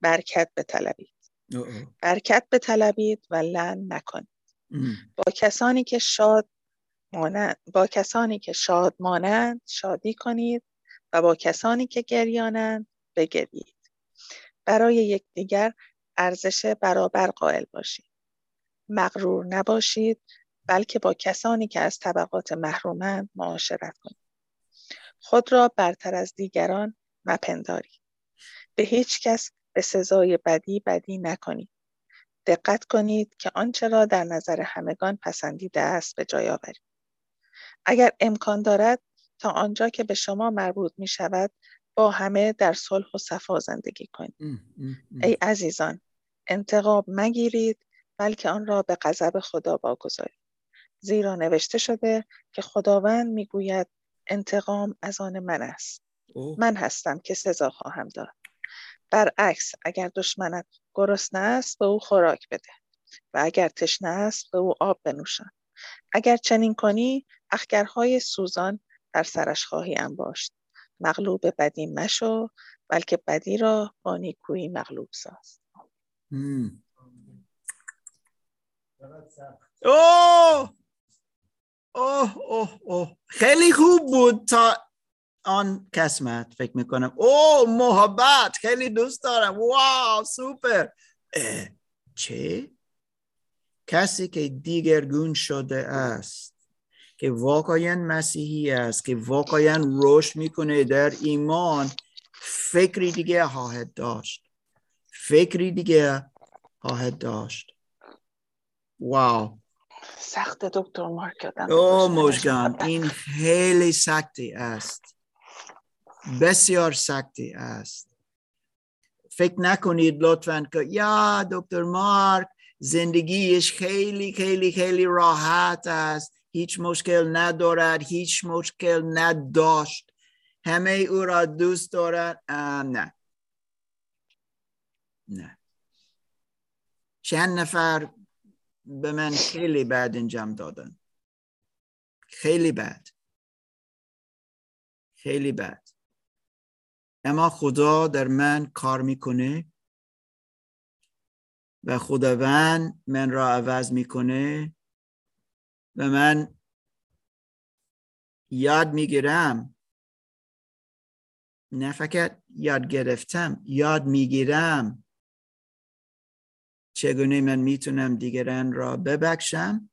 برکت بطلبید اوه، اوه. برکت بطلبید و لعن نکنید ام. با کسانی که شاد مانند با کسانی که شاد مانند شادی کنید و با کسانی که گریانند بگرید برای یکدیگر ارزش برابر قائل باشید مغرور نباشید بلکه با کسانی که از طبقات محرومند معاشرت کنید. خود را برتر از دیگران مپندارید. به هیچ کس به سزای بدی بدی نکنید. دقت کنید که آنچه را در نظر همگان پسندیده است به جای آورید. اگر امکان دارد تا آنجا که به شما مربوط می شود با همه در صلح و صفا زندگی کنید. ای عزیزان انتقام مگیرید بلکه آن را به غضب خدا واگذارید. زیرا نوشته شده که خداوند می‌گوید انتقام از آن من است. من هستم که سزا خواهم داد. برعکس اگر دشمنت گرسنه است به او خوراک بده و اگر تشنه است به او آب بنوشان. اگر چنین کنی اخگرهای سوزان در سرش خواهی انباشت. مغلوب بدی مشو بلکه بدی را با نیکویی مغلوب ساز. اوه! اوه اوه اوه. خیلی خوب بود تا آن قسمت فکر می‌کنم. اوه محبت. خیلی دوست دارم. واو سوپر. چه؟ کسی که دیگرگون شده است که واقعا مسیحی است که واقعا رشد می‌کنه در ایمان فکری دیگه خواهد داشت. فکری دیگه خواهد داشت. واو. سخت دکتر مارک او محبت این خیلی سختی است. بسیار سختی است. فکر نکنید لطفا که یا دکتر مارک زندگیش خیلی خیلی خیلی راحت است. هیچ مشکل ندارد هیچ مشکل نداشت. همه او را دوست دارد نه. نه. چند نفر به من خیلی بد انجام دادن. خیلی بد. خیلی بد. اما خدا در من کار می‌کنه و خداوند من را عوض می‌کنه و من یاد می‌گیرم. نه فقط یاد گرفتم یاد می‌گیرم. چگونه من می‌تونم دیگران را ببخشم؟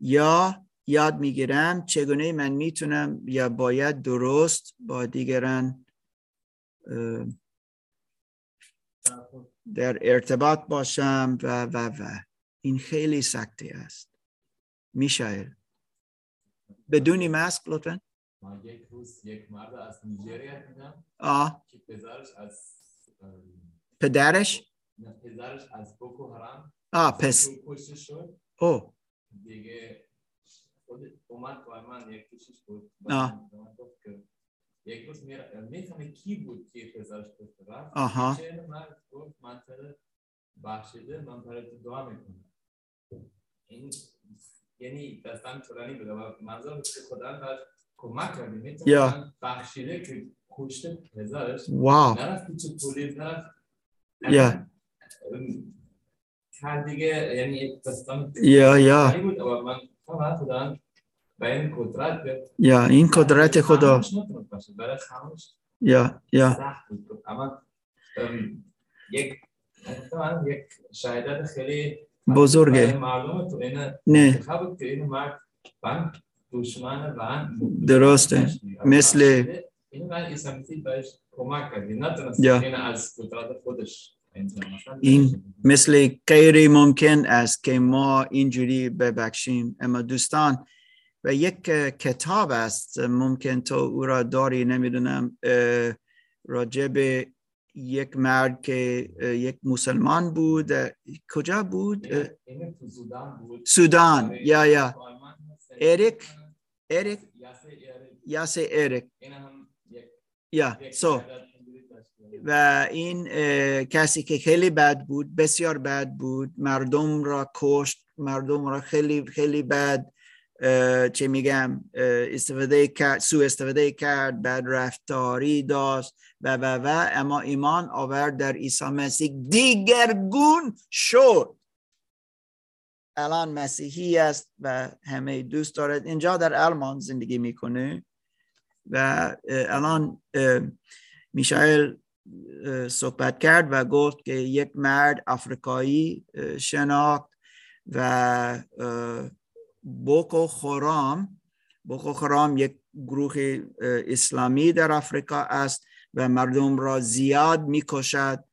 یا یاد می‌گیرم چگونه من می‌تونم یا باید درست با دیگران در ارتباط باشم و و و. این خیلی سختی است. میشایل بدونی ماسک لطفا؟ من یک روز یک مرد از نیجریه دیدم آه. که پدرش از پدرش؟ پدرش از بوکو حرام آه پس. کشته شد. او. دیگه خود اومد با من یک کشیش بود. آه. من گفت که یک روز می‌فهمه کی بود که پدرش کشته رفت؟ آها. مرد گفت من تره بخشیده من برای تو دعا می‌کنم. این یعنی دستم طولانی بوده و منظور که خدا بر کمک کرده یا. می‌تونم بخشیده که کشته پدرش واو. نرفت تو نرفت یا. هر دیگه یعنی یک داستان یا یا بود خدا به این قدرت یا این قدرت خدا. برای خاموش یا یا اما ام، یک یک شهادت خیلی بزرگه. مردم تو این نه که این مرد من دشمن من درسته. مثل- این من مسیح بهش کمک کرد نتونست. این از قدرت خودش این مثل غیر ممکن است که ما اینجوری ببخشیم اما دوستان و یک کتاب است ممکن تو او را داری نمی‌دونم به یک مرد که یک مسلمان بود کجا بود سودان سودان یا یا. اریک؟ اریک. یاسه اریک یا سو. و این کسی که خیلی بد بود بسیار بد بود مردم را کشت مردم را خیلی خیلی بد چه میگم استفاده کرد سو استفاده کرد بد رفتاری داشت و و و. اما ایمان آورد در عیسی مسیح. دیگرگون شد. الان مسیحی است و همه دوست دارد. اینجا در آلمان زندگی می‌کنه و الان اه، صحبت کرد و گفت که یک مرد آفریقایی شناخت و بوکو خرام. بوکو خرام یک گروه اسلامی در آفریقا است و مردم را زیاد می‌کشد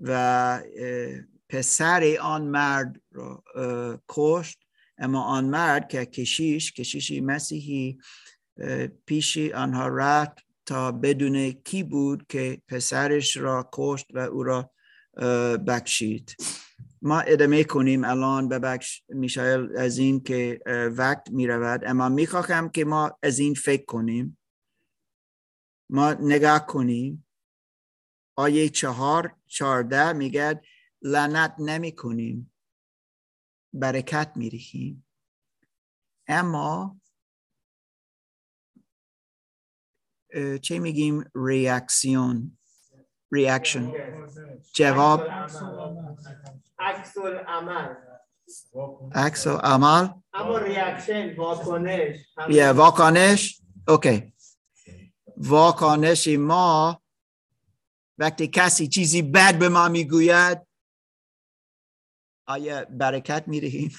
و پسر آن مرد را کشت. اما آن مرد که کشیش کشیشی مسیحی اه، پیش آنها رفت تا بدون کی بود که پسرش را کشت و او را بخشید ما ادامه کنیم الان ببخش میشایل از این که وقت می رود اما می خواهم که ما از این فکر کنیم. ما نگاه کنیم. آیه چهار چهارده میگه لعنت نمی کنیم برکت می ریزیم اما چه میگیم؟ réaction reaction جواب؟ عکس‌العمل عکس‌العمل اما reaction واکنش. یه واکنش؟ okay. واکنش ما وقتی کسی چیزی بد به ما می‌گوید آیا برکت میرهیم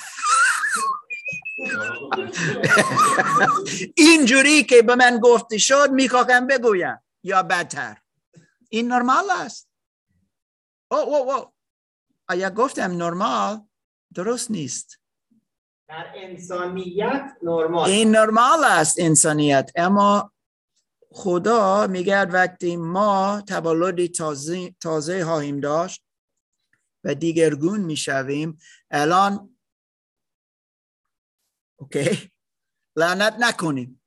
اینجوری که به من گفته شد می‌خواهم بگویم. یا بدتر. این نرمال است. او او او آیا گفتم نرمال درست نیست. در انسانیت نرمال. این نرمال است انسانیت. اما خدا میگه وقتی ما تولد تازه, تازه خواهیم داشت و دیگرگون می‌شویم الان اوکی؟ لعنت نکنیم.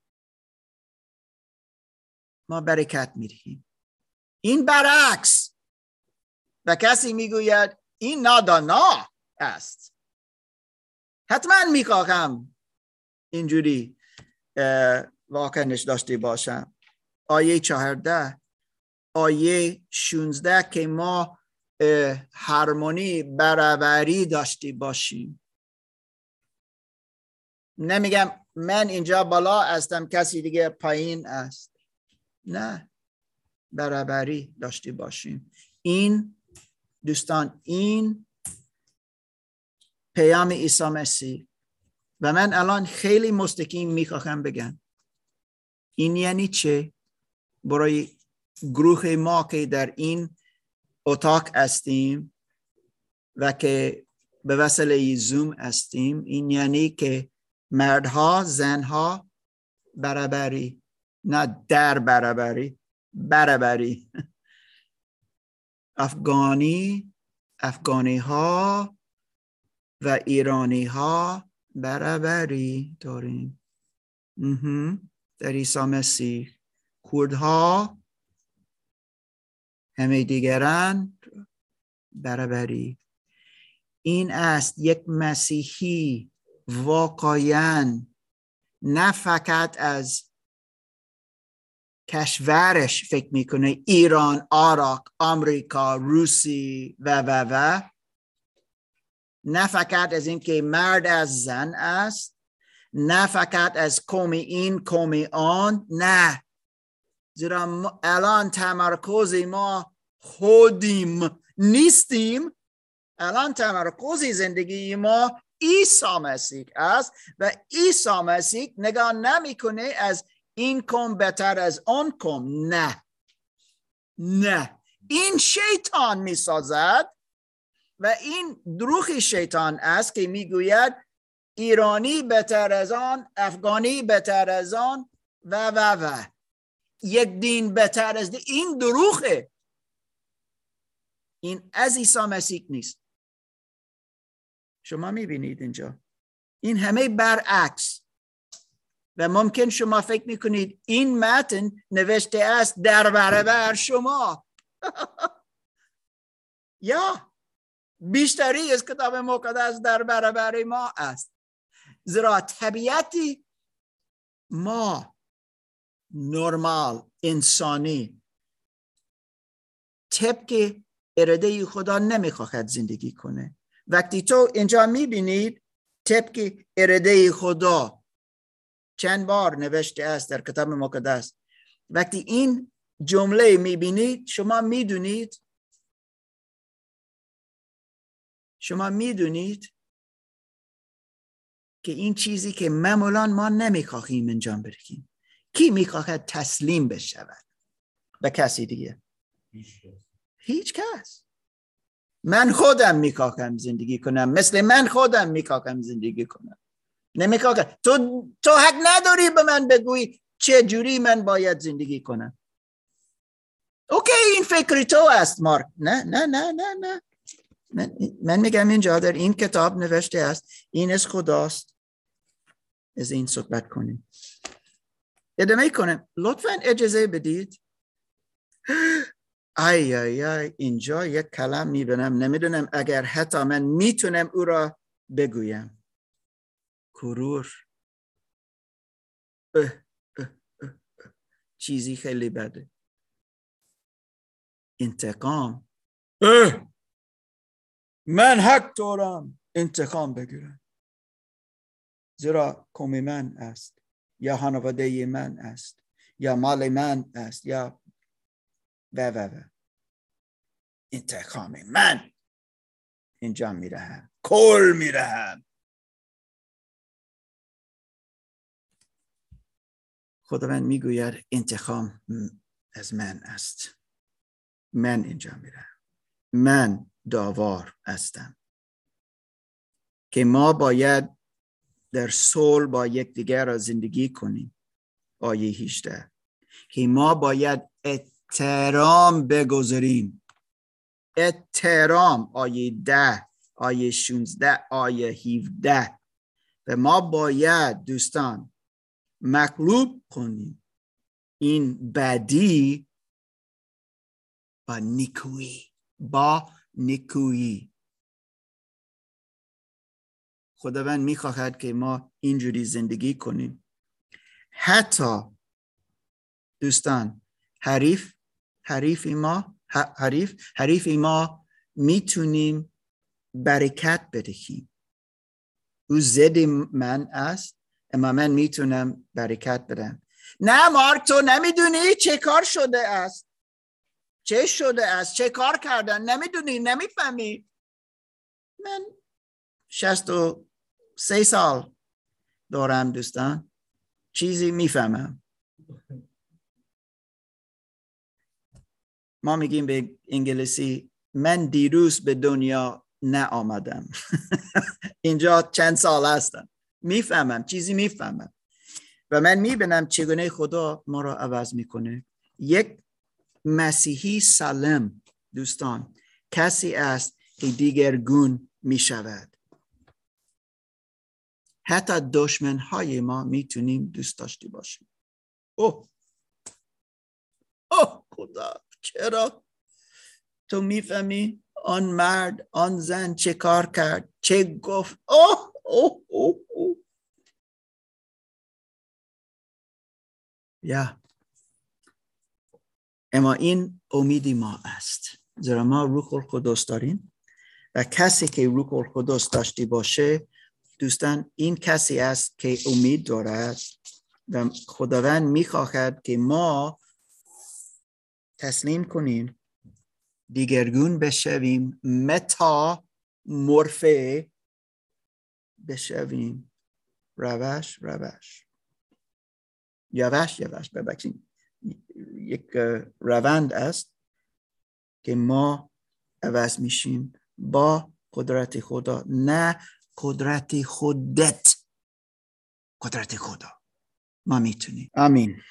ما برکت میریم این برعکس. و کسی می‌گوید این نادانا است. حتما می‌خواهم اینجوری واکنش داشته باشم. آیه چهارده آیه شونزده که ما هارمونی برابری داشته باشیم. نمیگم من اینجا بالا هستم کسی دیگه پایین است. نه. برابری داشته باشیم. این دوستان این پیام عیسی مسیح. و من الان خیلی مستقیم می‌خواهم بگم. این یعنی چه؟ برای گروه ما که در این اتاق هستیم و که به وسیله زوم هستیم این یعنی که مردها زنها برابری نه در برابری برابری. افغانی افغانی ها و ایرانی ها برابری داریم. در عیسی مسیح. کردها همه دیگران برابری. این است یک مسیحی واقعا نه فقط از کشورش فکر می‌کنه ایران عراق آمریکا روسی و و و. نه فقط از اینکه مرد از زن است نه فقط از کومی این کومی آن نه. زیرا الان تمرکز ما خودیم نیستیم. الان تمرکز زندگی ما عیسی مسیح است و عیسی مسیح نگاه نمی‌کنه از این کم بهتر از آن کم نه. نه. این شیطان می‌سازد و این دروغ شیطان است که می‌گوید ایرانی بهتر از آن افغانی بهتر از آن و و و. یک دین بهتر از دین. این دروغه. این از عیسی مسیح نیست. شما می‌بینید اینجا. این همه برعکس. و ممکن شما فکر می‌کنید این متن نوشته است در برابر شما. یا بیشتری از کتاب مقدس در برابر ما است. زیرا طبیعتی ما نرمال انسانی طبق اراده خدا نمی‌خواهد زندگی کنه. وقتی تو اینجا می‌بینید طبق اراده خدا چند بار نوشته است در کتاب مقدس. وقتی این جمله می‌بینید شما می‌دونید شما می‌دونید که این چیزی که معمولا ما نمی‌خواهیم انجام بدهیم. کی می‌خواهد تسلیم بشود؟ به کسی دیگه. هیچ کس. من خودم می‌خواهم زندگی کنم. مثل من خودم می‌خواهم زندگی کنم. نمی‌خواهم تو تو حق نداری به من بگویی چه جوری من باید زندگی کنم. اوکی این فکری تو است مارک. نه نه نه نه نه. من, من میگم اینجا در این کتاب نوشته است این از خداست. از این صحبت کنیم. ادامه کنم. لطفا اجازه بدید. ای ای ای اینجا یک کلم می‌بینم. نمی‌دونم اگر حتی من می‌تونم او را بگویم. کرور. چیزی خیلی بده. انتقام. من حق دارم انتقام بگیرم. زیرا کمی من است. یا خانواده من است. یا مال من است. یا و و و. انتقام من اینجا میرهم کل میرهم خداوند می‌گوید انتقام از من است. من اینجا میرم من داوار هستم. که ما باید در صلح با یکدیگر را زندگی کنیم. آیه 18 که ما باید احترام بگذاریم. احترام آیه ده آیه 16 آیه 17 و ما باید دوستان مغلوب کنیم. این بدی با نیکویی با نیکویی. خداوند می‌خواهد که ما اینجوری زندگی کنیم. حتی دوستان حریف حریف ما حریف حریف ما می‌تونیم برکت بدهیم. او زد من است اما من می‌تونم برکت بدم نه مارک تو نمی‌دونی چه کار شده است. چه شده است؟ چه کار کردن؟ نمی‌دونی نمی‌فهمی. من شست و سه سال دارم دوستان. چیزی می‌فهمم. ما میگیم به انگلیسی من دیروز به دنیا نه آمدم اینجا چند سال هستم. می‌فهمم چیزی می‌فهمم. و من می‌بینم چگونه خدا ما را عوض می‌کنه. یک مسیحی سالم دوستان کسی است که دیگرگون می‌شود. حتی دشمن های ما می‌تونیم دوست داشته باشیم. اوه! اوه! خدا! چرا؟ تو می‌فهمی آن مرد آن زن چه کار کرد چه گفت؟ اوه اوه اوه, اوه. یا. اما این امیدی ما است. زیرا ما روح القدس داریم و کسی که روح القدس داشتی باشه دوستان این کسی است که امید دارد و خداوند می‌خواهد که ما تسلیم کنیم دیگرگون بشویم. متا مرفه بشویم. روش روش. یوش یوش. ببخشید. یک روند است که ما عوض میشیم با قدرت خدا. نه قدرت خودت. قدرت خدا. ما می‌تونیم. آمین.